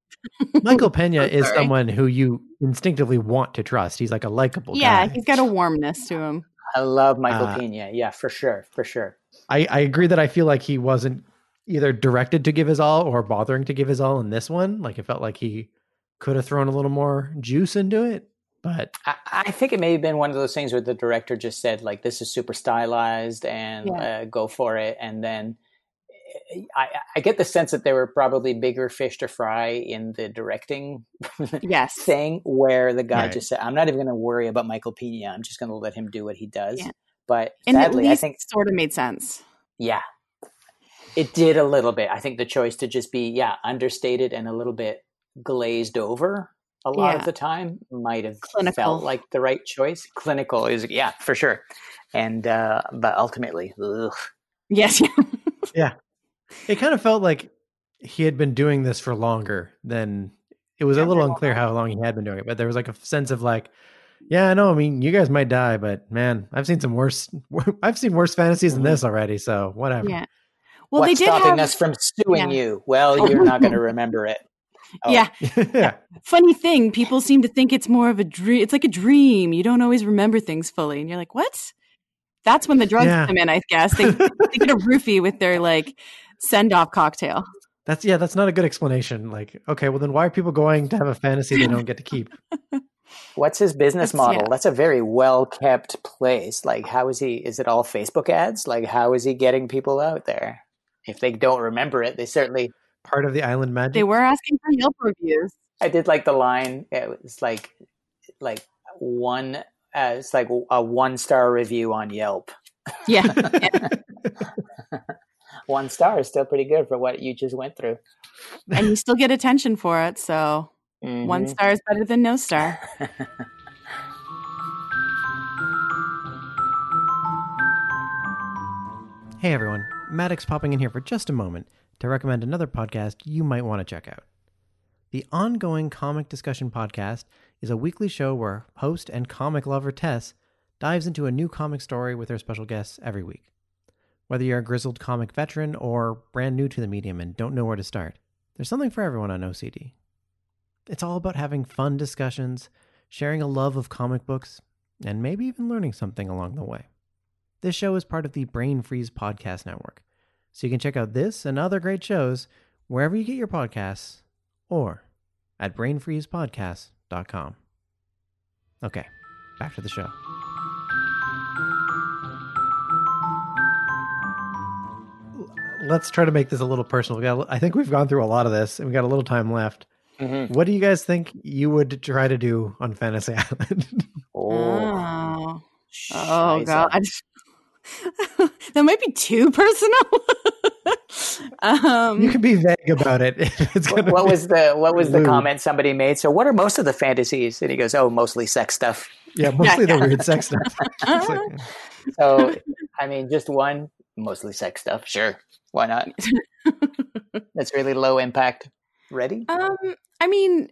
[SPEAKER 1] Michael Pena is someone who you instinctively want to trust. He's like a likable
[SPEAKER 3] yeah,
[SPEAKER 1] guy.
[SPEAKER 3] he's got a warmness to him.
[SPEAKER 2] I love Michael
[SPEAKER 1] Uh,
[SPEAKER 2] Pena. Yeah, for sure, for sure.
[SPEAKER 1] I, I agree that I feel like he wasn't either directed to give his all or bothering to give his all in this one. Like it felt like he could have thrown a little more juice into it. But
[SPEAKER 2] I, I think it may have been one of those things where the director just said, like, this is super stylized and
[SPEAKER 3] Yeah.
[SPEAKER 2] uh, go for it. And then I, I get the sense that there were probably bigger fish to fry in the directing
[SPEAKER 3] Yes.
[SPEAKER 2] thing where the guy
[SPEAKER 1] Right.
[SPEAKER 2] just said, I'm not even going to worry about Michael Pena. I'm just going to let him do what he does.
[SPEAKER 3] Yeah.
[SPEAKER 2] But
[SPEAKER 3] And at
[SPEAKER 2] sadly, I
[SPEAKER 3] least
[SPEAKER 2] think
[SPEAKER 3] sort of made sense.
[SPEAKER 2] Yeah. It did a little bit. I think the choice to just be, yeah, understated and a little bit glazed over a lot
[SPEAKER 3] Yeah.
[SPEAKER 2] of the time might have
[SPEAKER 3] Clinical.
[SPEAKER 2] felt like the right choice. Clinical is, yeah, for sure. And, uh, but ultimately, ugh.
[SPEAKER 3] Yes.
[SPEAKER 1] it kind of felt like he had been doing this for longer than it was a little unclear how long he had been doing it. But there was like a sense of like, yeah, I know. I mean, you guys might die, but man, I've seen some worse. I've seen worse fantasies than mm-hmm. this already. So whatever.
[SPEAKER 3] yeah. Well,
[SPEAKER 2] what's
[SPEAKER 3] they did
[SPEAKER 2] stopping
[SPEAKER 3] have.
[SPEAKER 2] us from suing
[SPEAKER 3] yeah.
[SPEAKER 2] you? Well, oh, you're not going to remember it. Oh,
[SPEAKER 3] Yeah.
[SPEAKER 1] yeah.
[SPEAKER 3] Funny thing, people seem to think it's more of a dream. It's like a dream. You don't always remember things fully, and you're like, "What?" That's when the drugs
[SPEAKER 1] Yeah.
[SPEAKER 3] come in. I guess they, they get a roofie with their like send off cocktail.
[SPEAKER 1] That's yeah, that's not a good explanation. Like, okay, well then why are people going to have a fantasy they don't get to keep?
[SPEAKER 2] What's his business
[SPEAKER 3] That's-
[SPEAKER 2] model?
[SPEAKER 3] yeah.
[SPEAKER 2] That's a very well kept place. Like, how is he? Is it all Facebook ads? Like, how is he getting people out there? If they don't remember it, they certainly.
[SPEAKER 1] Part of the island magic.
[SPEAKER 3] They were asking for Yelp reviews.
[SPEAKER 2] I did like the line. It was like, like one. Uh, it's like a one star review on Yelp.
[SPEAKER 3] Yeah,
[SPEAKER 2] One star is still pretty good for what you just went through.
[SPEAKER 3] and you still get attention for it. So one
[SPEAKER 2] Mhm.
[SPEAKER 3] star is better than no star.
[SPEAKER 1] Hey everyone, Maddox popping in here for just a moment to recommend another podcast you might want to check out. The Ongoing Comic Discussion Podcast is a weekly show where host and comic lover Tess dives into a new comic story with her special guests every week. Whether you're a grizzled comic veteran or brand new to the medium and don't know where to start, there's something for everyone on OCD. It's all about having fun discussions, sharing a love of comic books, and maybe even learning something along the way. This show is part of the Brain Freeze Podcast Network, so you can check out this and other great shows wherever you get your podcasts or at brainfreezepodcast.com. Okay, back to the show. Let's try to make this a little personal. We got, I think we've gone through a lot of this, and we got a little time left.
[SPEAKER 2] Mhm.
[SPEAKER 1] What do you guys think you would try to do on Fantasy Island?
[SPEAKER 2] Oh,
[SPEAKER 3] Oh, oh god, that might be too personal. um,
[SPEAKER 1] you can be vague about it. It's
[SPEAKER 2] What, what was the what was the comment somebody made? So, what are most of the fantasies? And he goes, "Oh, mostly sex stuff."
[SPEAKER 1] Yeah, mostly
[SPEAKER 3] yeah.
[SPEAKER 1] the weird sex stuff. It's like,
[SPEAKER 2] So, I mean, just one, mostly sex stuff. Sure, why not? That's really low impact. Ready?
[SPEAKER 3] Um, I mean,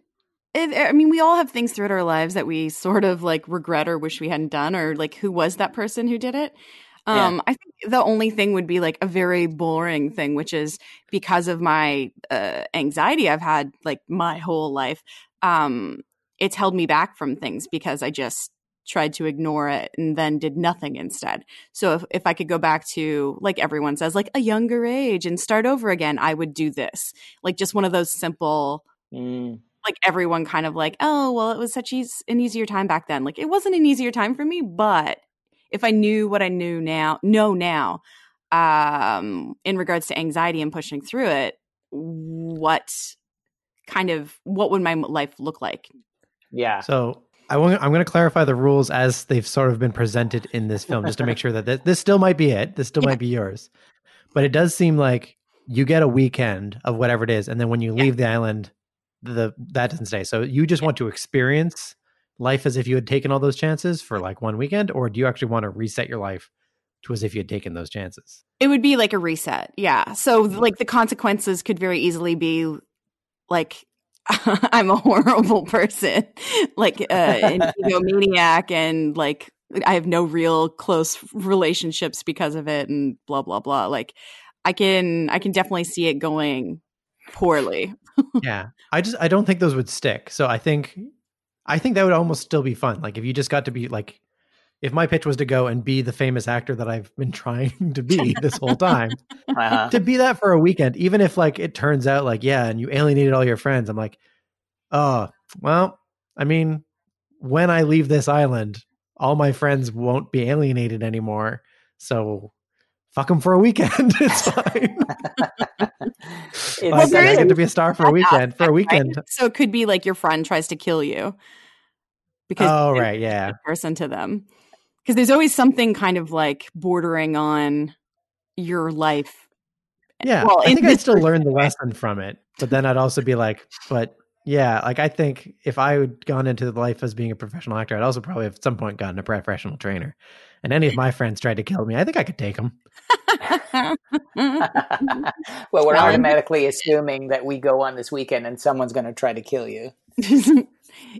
[SPEAKER 3] it, I mean, we all have things throughout our lives that we sort of like regret or wish we hadn't done, or like who was that person who did it.
[SPEAKER 2] Yeah.
[SPEAKER 3] Um, I think the only thing would be like a very boring thing, which is because of my uh, anxiety I've had like my whole life. Um, it's held me back from things because I just tried to ignore it and then did nothing instead. So if, if I could go back to like everyone says, like a younger age and start over again, I would do this. Like just one of those simple
[SPEAKER 2] Mm,
[SPEAKER 3] like everyone kind of like, oh, well, it was such eas- an easier time back then. Like it wasn't an easier time for me, but if I knew what I knew now, know now, um, in regards to anxiety and pushing through it, what kind of what would my life look like?
[SPEAKER 2] yeah.
[SPEAKER 1] so I want, I'm going to clarify the rules as they've sort of been presented in this film, just to make sure that this, this still might be it. This still
[SPEAKER 3] Yeah.
[SPEAKER 1] might be yours, but it does seem like you get a weekend of whatever it is, and then when you
[SPEAKER 3] Yeah.
[SPEAKER 1] leave the island, the that doesn't stay. So you just want to experience life as if you had taken all those chances for like one weekend, or do you actually want to reset your life to as if you had taken those chances?
[SPEAKER 3] It would be like a reset. Yeah. So mm-hmm. like the consequences could very easily be like I'm a horrible person, like uh, an egomaniac, and like I have no real close relationships because of it, and blah blah blah. Like I can I can definitely see it going poorly.
[SPEAKER 1] yeah i just i don't think those would stick so i think i think that would almost still be fun like if you just got to be like if my pitch was to go and be the famous actor that i've been trying to be this whole time
[SPEAKER 2] Uh-huh.
[SPEAKER 1] to be that for a weekend even if like it turns out like yeah and you alienated all your friends i'm like oh well i mean when i leave this island all my friends won't be alienated anymore so fuck them for a weekend it's fine
[SPEAKER 2] It's-
[SPEAKER 3] Well, there
[SPEAKER 1] I get to be a star for a weekend for a
[SPEAKER 3] right?
[SPEAKER 1] weekend
[SPEAKER 3] So it could be like your friend tries to kill you because
[SPEAKER 1] oh right yeah
[SPEAKER 3] person to them. Because there's always something kind of like bordering on your life.
[SPEAKER 1] Eh, yeah,
[SPEAKER 3] Well,
[SPEAKER 1] I think I'd still learn the lesson from it, but then I'd also be like, but yeah, like I think if I had gone into life as being a professional actor, I'd also probably at some point gotten a professional trainer. And any of my friends tried to kill me, I think I could take them.
[SPEAKER 2] well, we're automatically assuming that we go on this weekend and someone's going to try to kill you.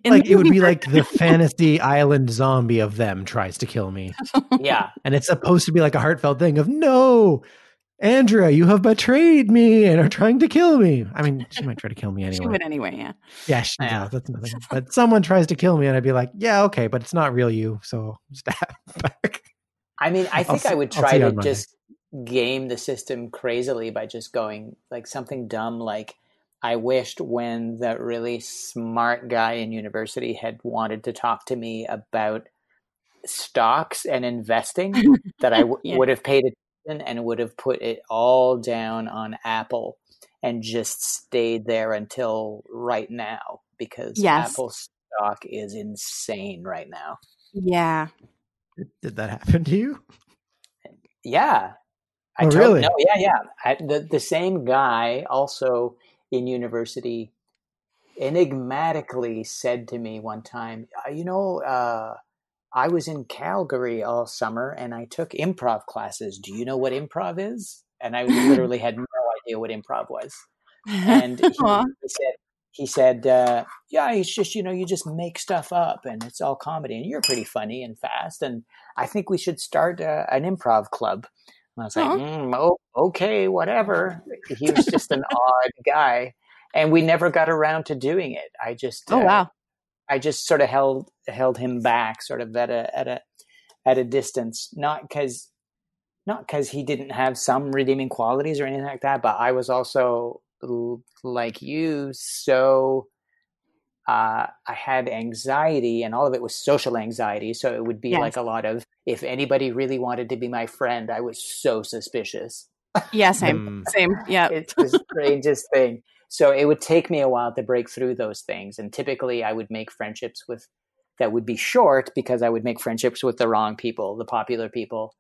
[SPEAKER 3] In
[SPEAKER 1] like it would be like the fantasy island zombie of them tries to kill me,
[SPEAKER 2] Yeah.
[SPEAKER 1] and it's supposed to be like a heartfelt thing of no. Andrea, you have betrayed me and are trying to kill me. I mean, she might try to kill me
[SPEAKER 3] She
[SPEAKER 1] anyway.
[SPEAKER 3] would anyway, yeah.
[SPEAKER 1] Yeah, she,
[SPEAKER 2] Yeah.
[SPEAKER 1] yeah, that's nothing. But someone tries to kill me, and I'd be like, "Yeah, okay, but it's not real you." So stab back.
[SPEAKER 2] I mean, I think I would
[SPEAKER 1] I'll
[SPEAKER 2] try to just game the system crazily by just going like something dumb like I wished when that really smart guy in university had wanted to talk to me about stocks and investing that I w-
[SPEAKER 3] Yeah.
[SPEAKER 2] would have paid attention and would have put it all down on Apple and just stayed there until right now because
[SPEAKER 3] Yes.
[SPEAKER 2] Apple stock is insane right now.
[SPEAKER 3] Yeah.
[SPEAKER 1] Did that happen to you?
[SPEAKER 2] Yeah. I
[SPEAKER 1] Oh,
[SPEAKER 2] told,
[SPEAKER 1] really?
[SPEAKER 2] No, yeah, yeah. I, the the same guy also in university enigmatically said to me one time, "Uh, you know, uh, I was in Calgary all summer and I took improv classes. Do you know what improv is? And I literally had no idea what improv was. And he, he said, he said, uh, yeah, it's just, you know, you just make stuff up and it's all comedy and you're pretty funny and fast. And I think we should start uh, an improv club. And I was like, mm, oh, okay, whatever. He was just an odd guy. And we never got around to doing it. I just,
[SPEAKER 3] oh
[SPEAKER 2] uh,
[SPEAKER 3] wow.
[SPEAKER 2] I just sort of held held him back, sort of at a at a at a distance, not because not because he didn't have some redeeming qualities or anything like that, but I was also like you, so uh, I had anxiety, and all of it was social anxiety. So it would be
[SPEAKER 3] Yes.
[SPEAKER 2] like a lot of if anybody really wanted to be my friend, I was so suspicious.
[SPEAKER 3] Yeah, same.
[SPEAKER 1] Mm.
[SPEAKER 3] Same. Yeah.
[SPEAKER 2] It's the strangest thing. So it would take me a while to break through those things. And typically I would make friendships with that would be short because I would make friendships with the wrong people, the popular people.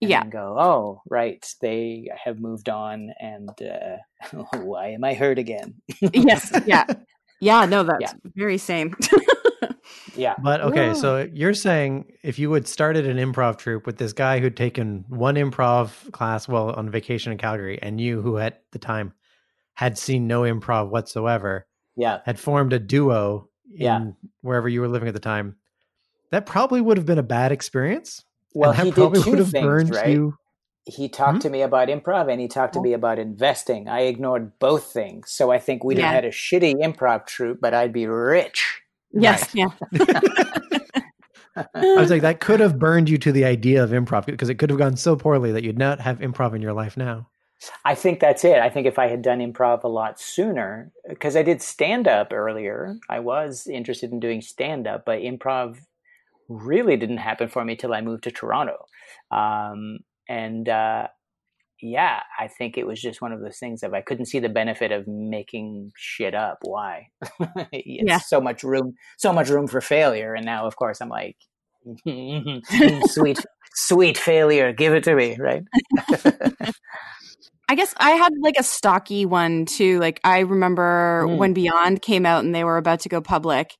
[SPEAKER 2] And
[SPEAKER 3] Yeah.
[SPEAKER 2] go, oh, right. They have moved on. And uh, why am I hurt again?
[SPEAKER 3] yes. Yeah. Yeah. No, that's
[SPEAKER 2] Yeah.
[SPEAKER 3] very same.
[SPEAKER 2] Yeah.
[SPEAKER 1] But okay,
[SPEAKER 3] Yeah.
[SPEAKER 1] so you're saying if you had started an improv troupe with this guy who'd taken one improv class while on vacation in Calgary, and you, who at the time had seen no improv whatsoever,
[SPEAKER 2] Yeah.
[SPEAKER 1] had formed a duo in
[SPEAKER 2] Yeah.
[SPEAKER 1] wherever you were living at the time, that probably would have been a bad experience.
[SPEAKER 2] Well,
[SPEAKER 1] that
[SPEAKER 2] he did
[SPEAKER 1] probably
[SPEAKER 2] two
[SPEAKER 1] would have
[SPEAKER 2] things,
[SPEAKER 1] burned
[SPEAKER 2] right?
[SPEAKER 1] you.
[SPEAKER 2] He talked
[SPEAKER 1] Hmm?
[SPEAKER 2] to me about improv and he talked to me about investing. I ignored both things. So I think we'd
[SPEAKER 3] Yeah.
[SPEAKER 2] have had a shitty improv troupe, but I'd be rich.
[SPEAKER 3] Yes. Yeah.
[SPEAKER 1] I was like, that could have burned you to the idea of improv because it could have gone so poorly that you'd not have improv in your life now.
[SPEAKER 2] I think that's it. I think if I had done improv a lot sooner, because I did stand up earlier, I was interested in doing stand up, but improv really didn't happen for me till I moved to Toronto. Um, and uh, yeah, I think it was just one of those things of I couldn't see the benefit of making shit up. Why? it's
[SPEAKER 3] Yeah.
[SPEAKER 2] so much room, so much room for failure. And now, of course, I'm like, sweet, sweet failure, give it to me, right?
[SPEAKER 3] I guess I had like a stocky one too. Like I remember
[SPEAKER 2] Mm.
[SPEAKER 3] when Beyond came out and they were about to go public,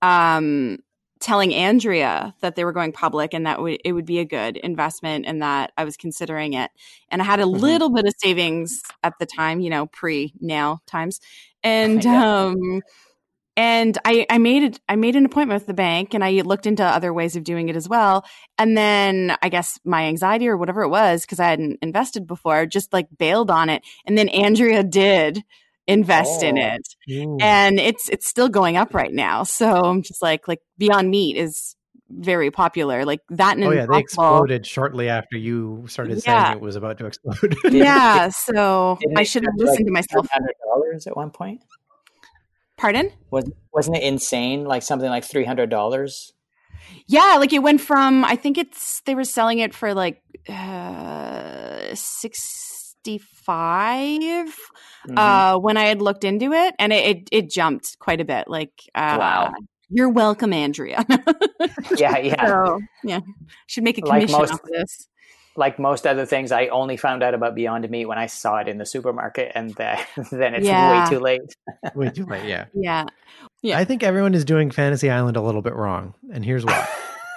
[SPEAKER 3] um, telling Andrea that they were going public and that w- it would be a good investment and that I was considering it. And I had a
[SPEAKER 2] Mhm.
[SPEAKER 3] little bit of savings at the time, you know, pre now times. And um and I, I made it I made an appointment with the bank and I looked into other ways of doing it as well. And then I guess my anxiety or whatever it was, because I hadn't invested before, just like bailed on it. And then Andrea did invest in
[SPEAKER 2] Oh.
[SPEAKER 3] it.
[SPEAKER 1] Ooh.
[SPEAKER 3] And it's it's still going up right now. So I'm just like like Beyond Meat is very popular. Like that and
[SPEAKER 1] oh yeah, they exploded shortly after you started
[SPEAKER 3] Yeah.
[SPEAKER 1] saying it was about to explode.
[SPEAKER 3] Yeah, so
[SPEAKER 2] Didn't
[SPEAKER 3] I should have
[SPEAKER 2] get to, like,
[SPEAKER 3] listened to myself.
[SPEAKER 2] Hundred dollars at one point.
[SPEAKER 3] Pardon?
[SPEAKER 2] Was wasn't it insane? Like something like three hundred dollars.
[SPEAKER 3] Yeah, like it went from I think it's they were selling it for like uh 65
[SPEAKER 2] Mm-hmm.
[SPEAKER 3] uh when I had looked into it and it it, it jumped quite a bit. Like uh
[SPEAKER 2] Wow.
[SPEAKER 3] You're welcome, Andrea.
[SPEAKER 2] yeah, yeah.
[SPEAKER 3] so, yeah. Should make a
[SPEAKER 2] Like
[SPEAKER 3] commission
[SPEAKER 2] most-
[SPEAKER 3] off this.
[SPEAKER 2] Like most other things, I only found out about Beyond Meat when I saw it in the supermarket, and that, then it's
[SPEAKER 3] Yeah.
[SPEAKER 2] way too late.
[SPEAKER 1] Way too late. Yeah.
[SPEAKER 3] Yeah. Yeah.
[SPEAKER 1] I think everyone is doing Fantasy Island a little bit wrong, and here's why.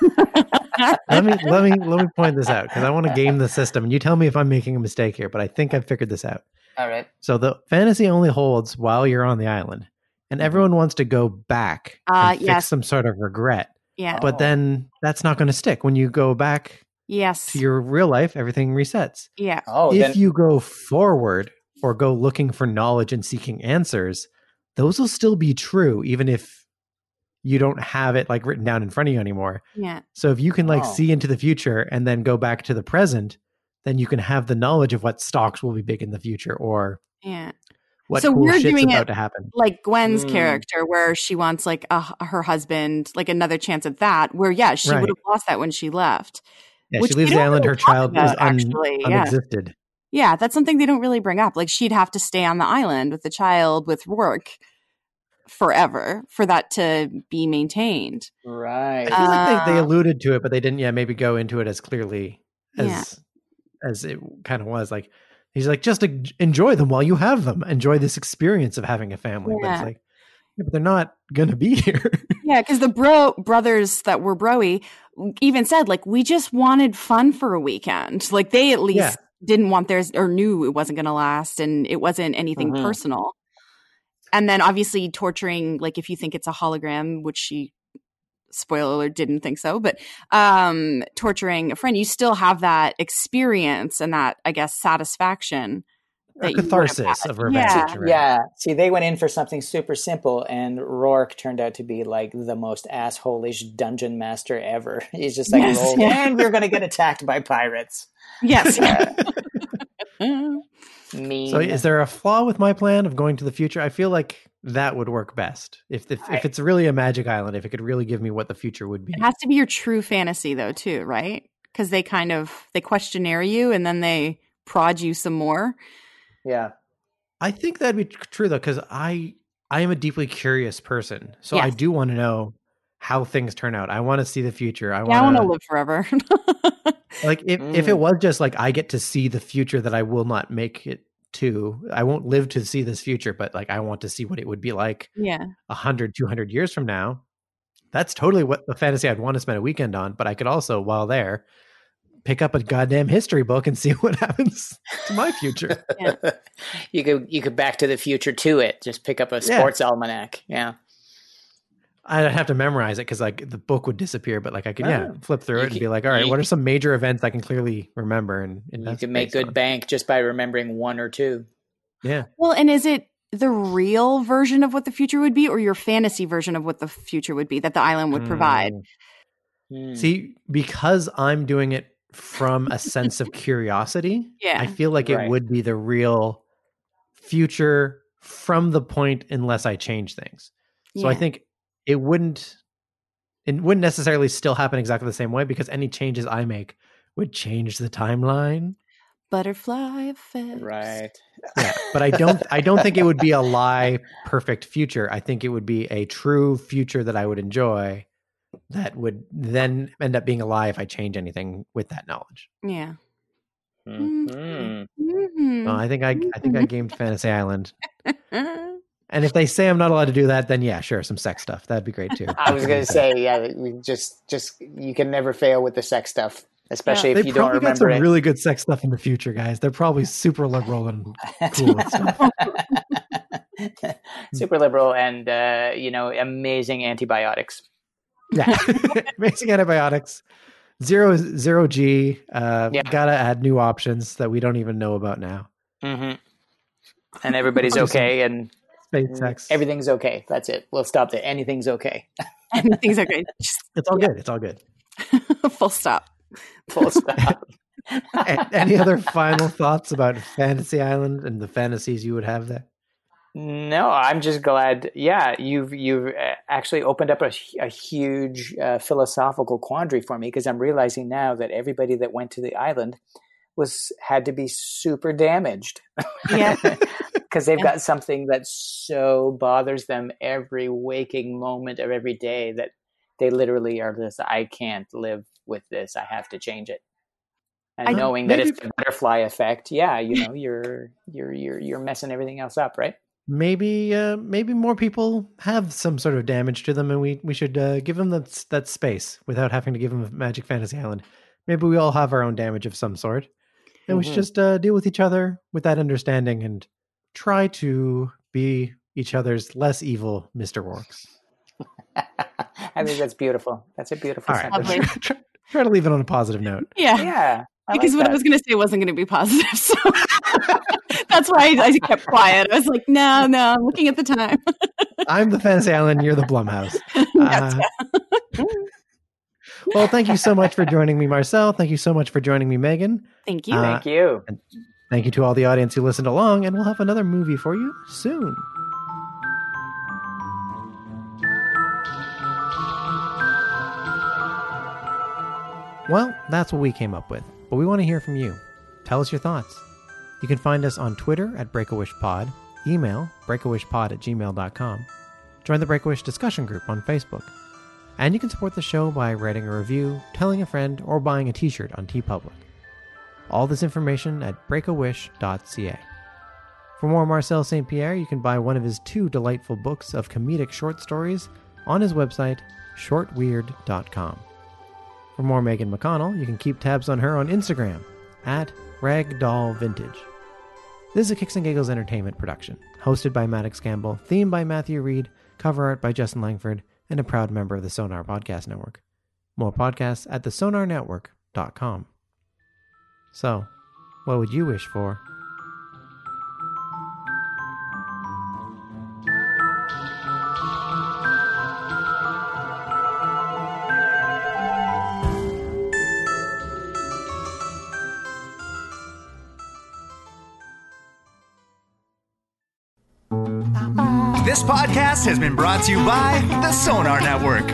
[SPEAKER 1] let me let me let me point this out because I want to game the system, and you tell me if I'm making a mistake here. But I think I've figured this out.
[SPEAKER 2] All right.
[SPEAKER 1] So the fantasy only holds while you're on the island, and everyone wants to go back
[SPEAKER 3] Uh,
[SPEAKER 1] and fix
[SPEAKER 3] yes.
[SPEAKER 1] some sort of regret.
[SPEAKER 3] Yeah.
[SPEAKER 1] But
[SPEAKER 2] Oh.
[SPEAKER 1] then that's not going to stick. When you go back
[SPEAKER 3] Yes.
[SPEAKER 1] to your real life, everything resets.
[SPEAKER 3] yeah.
[SPEAKER 2] Oh,
[SPEAKER 1] if
[SPEAKER 2] then
[SPEAKER 1] you go forward or go looking for knowledge and seeking answers, those will still be true, even if you don't have it like written down in front of you anymore.
[SPEAKER 3] Yeah.
[SPEAKER 1] So if you can like
[SPEAKER 2] Oh.
[SPEAKER 1] see into the future and then go back to the present, then you can have the knowledge of what stocks will be big in the future or
[SPEAKER 3] Yeah.
[SPEAKER 1] what
[SPEAKER 3] So
[SPEAKER 1] cool
[SPEAKER 3] we're
[SPEAKER 1] shit's
[SPEAKER 3] doing
[SPEAKER 1] about
[SPEAKER 3] it
[SPEAKER 1] to happen.
[SPEAKER 3] like Gwen's
[SPEAKER 2] Mm.
[SPEAKER 3] character, where she wants like a, her husband, like another chance at that. Where yeah, she
[SPEAKER 1] Right.
[SPEAKER 3] would have lost that when she left.
[SPEAKER 1] Yeah,
[SPEAKER 3] which
[SPEAKER 1] she
[SPEAKER 3] we
[SPEAKER 1] leaves the island.
[SPEAKER 3] really
[SPEAKER 1] Her child
[SPEAKER 3] about,
[SPEAKER 1] is un-
[SPEAKER 3] actually, yeah.
[SPEAKER 1] unexisted.
[SPEAKER 3] Yeah, that's something they don't really bring up. Like she'd have to stay on the island with the child with Roarke forever for that to be maintained.
[SPEAKER 2] right.
[SPEAKER 1] I feel like they, they
[SPEAKER 3] Uh,
[SPEAKER 1] alluded to it, but they didn't. Yeah, maybe go into it as clearly as
[SPEAKER 3] Yeah.
[SPEAKER 1] as it kind of was. Like he's like, just enjoy them while you have them. Enjoy this experience of having a family. But it's like, yeah, but they're not gonna be here.
[SPEAKER 3] Yeah, because the bro brothers that were broy even said like we just wanted fun for a weekend. Like they at least
[SPEAKER 1] Yeah.
[SPEAKER 3] didn't want theirs or knew it wasn't going to last and it wasn't anything
[SPEAKER 2] Mhm.
[SPEAKER 3] personal. And then obviously torturing like if you think it's a hologram, which she spoiler alert didn't think so, but um torturing a friend, you still have that experience and that I guess satisfaction.
[SPEAKER 1] a
[SPEAKER 3] that you would have
[SPEAKER 1] catharsis
[SPEAKER 3] had.
[SPEAKER 1] of revenge.
[SPEAKER 3] Yeah.
[SPEAKER 1] right?
[SPEAKER 2] Yeah. See, they went in for something super simple, and Roarke turned out to be like the most assholish dungeon master ever. He's just like,
[SPEAKER 3] Yes, yeah.
[SPEAKER 2] and we're going to get attacked by pirates.
[SPEAKER 3] Yes. Mm-hmm.
[SPEAKER 2] Mean.
[SPEAKER 1] So is there a flaw with my plan of going to the future? I feel like that would work best. If if,
[SPEAKER 2] I-
[SPEAKER 1] if it's really a magic island, if it could really give me what the future would be.
[SPEAKER 3] It has to be your true fantasy though, too, right? Because they kind of they questionnaire you and then they prod you some more.
[SPEAKER 2] yeah.
[SPEAKER 1] I think that'd be true though, because I I am a deeply curious person, so I do want to know how things turn out. I want to see the future. I
[SPEAKER 3] yeah, want
[SPEAKER 1] want
[SPEAKER 3] to live forever.
[SPEAKER 1] like if if it
[SPEAKER 2] Mm.
[SPEAKER 1] was just like I get to see the future that I will not make it to. I won't live to see this future, but like I want to see what it would be like
[SPEAKER 3] yeah,
[SPEAKER 1] 100 200 years from now. That's totally what the fantasy I'd want to spend a weekend on, but I could also while there pick up a goddamn history book and see what happens to my future.
[SPEAKER 2] you could you could back to the future to it. Just pick up a
[SPEAKER 1] Yeah.
[SPEAKER 2] sports almanac. Yeah.
[SPEAKER 1] I'd have to memorize it because like the book would disappear, but like I could yeah
[SPEAKER 2] Oh.
[SPEAKER 1] flip through
[SPEAKER 2] You
[SPEAKER 1] it and be like, all right, what are some major events I can clearly remember and
[SPEAKER 2] You
[SPEAKER 1] invest
[SPEAKER 2] can make good
[SPEAKER 1] on?
[SPEAKER 2] bank just by remembering one or two.
[SPEAKER 1] Yeah,
[SPEAKER 3] Well, and is it the real version of what the future would be, or your fantasy version of what the future would be that the island would provide?
[SPEAKER 1] Mm.
[SPEAKER 2] Hmm.
[SPEAKER 1] See, because I'm doing it from a sense of curiosity,
[SPEAKER 3] Yeah.
[SPEAKER 1] I feel like
[SPEAKER 2] Right.
[SPEAKER 1] it would be the real future from the point unless I change things. So I think it wouldn't it wouldn't necessarily still happen exactly the same way because any changes I make would change the timeline.
[SPEAKER 3] Butterfly effect.
[SPEAKER 2] Right.
[SPEAKER 1] Yeah, but I don't I don't think it would be a lie perfect future. I think it would be a true future that I would enjoy that would then end up being a lie if I change anything with that knowledge.
[SPEAKER 3] Yeah.
[SPEAKER 2] Mhm.
[SPEAKER 3] Mhm.
[SPEAKER 1] Well, I think I I think I gamed Fantasy Island. And if they say I'm not allowed to do that, then yeah, sure, some sex stuff. That'd be great too.
[SPEAKER 2] I was going to say, yeah, you just, just you can never fail with the sex stuff, especially
[SPEAKER 1] they
[SPEAKER 2] if you don't remember.
[SPEAKER 1] They probably got some
[SPEAKER 2] it.
[SPEAKER 1] really good sex stuff in the future, guys. They're probably super liberal and cool with stuff.
[SPEAKER 2] Super liberal and uh, you know amazing antibiotics.
[SPEAKER 1] Yeah, amazing antibiotics. Zero zero G. Uh,
[SPEAKER 2] Yeah.
[SPEAKER 1] Gotta add new options that we don't even know about now.
[SPEAKER 2] hmm And everybody's okay, and
[SPEAKER 1] Space sex.
[SPEAKER 2] everything's okay. That's it. We'll stop there. Anything's okay.
[SPEAKER 3] Anything's okay. Just
[SPEAKER 1] It's all good. It's all good.
[SPEAKER 3] full stop.
[SPEAKER 2] Full stop.
[SPEAKER 1] Any other final thoughts about Fantasy Island and the fantasies you would have there?
[SPEAKER 2] No, I'm just glad. Yeah, you've you've uh, actually opened up a, a huge uh, philosophical quandary for me because I'm realizing now that everybody that went to the island was had to be super damaged.
[SPEAKER 3] Yeah.
[SPEAKER 2] Because they've got something that so bothers them every waking moment of every day that they literally are just I can't live with this. I have to change it. And
[SPEAKER 3] I-
[SPEAKER 2] knowing that it's the butterfly effect, yeah, you know, you're you're you're you're messing everything else up, right?
[SPEAKER 1] Maybe, uh, maybe more people have some sort of damage to them, and we we should uh, give them that that space without having to give them a Magic Fantasy Island. Maybe we all have our own damage of some sort, and we should
[SPEAKER 2] Mhm.
[SPEAKER 1] just uh, deal with each other with that understanding and try to be each other's less evil, Mister Roarke.
[SPEAKER 2] I think that's beautiful. That's a beautiful
[SPEAKER 1] All right,
[SPEAKER 2] sentence.
[SPEAKER 3] Lovely.
[SPEAKER 1] let's try, try to leave it on a positive note.
[SPEAKER 3] Yeah.
[SPEAKER 2] Yeah. I
[SPEAKER 3] because
[SPEAKER 2] like
[SPEAKER 3] what I was going to say wasn't going to be positive. So that's why I, I kept quiet. I was like, no, no, I'm looking at the time.
[SPEAKER 1] I'm the Fantasy Island. You're the Blumhouse. Uh, well, thank you so much for joining me, Marcel. Thank you so much for joining me, Megan.
[SPEAKER 3] Thank you.
[SPEAKER 1] Uh,
[SPEAKER 2] Thank you.
[SPEAKER 1] Thank you to all the audience who listened along, and we'll have another movie for you soon. Well, that's what we came up with, but we want to hear from you. Tell us your thoughts. You can find us on Twitter at BreakAWishPod, email breakawishpod at gmail.com, join the Break-A-Wish discussion group on Facebook, and you can support the show by writing a review, telling a friend, or buying a t-shirt on TeePublic. All this information at breakawish.ca. For more Marcel St. Pierre, you can buy one of his two delightful books of comedic short stories on his website, shortweird.com. For more Megan McConnell, you can keep tabs on her on Instagram at ragdollvintage. This is a Kicks and Giggles Entertainment production, hosted by Maddox Campbell, themed by Matthew Reed, cover art by Justin Langford, and a proud member of the Sonar Podcast Network. More podcasts at thesonarnetwork.com. So, what would you wish for?
[SPEAKER 4] This podcast has been brought to you by the Sonar Network.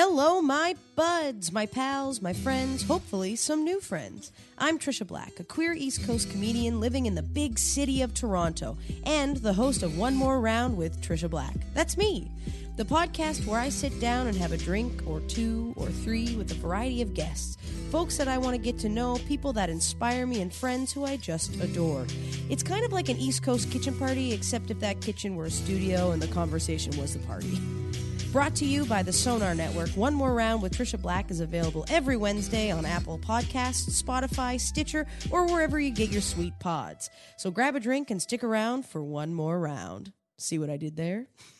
[SPEAKER 5] Hello, my buds, my pals, my friends, hopefully some new friends. I'm Trisha Black, a queer East Coast comedian living in the big city of Toronto, and the host of One More Round with Trisha Black. That's me. The podcast where I sit down and have a drink or two or three with a variety of guests. Folks that I want to get to know, people that inspire me, and friends who I just adore. It's kind of like an East Coast kitchen party, except if that kitchen were a studio and the conversation was the party. Brought to you by the Sonar Network, One More Round with Trisha Black is available every Wednesday on Apple Podcasts, Spotify, Stitcher, or wherever you get your sweet pods. So grab a drink and stick around for one more round. See what I did there?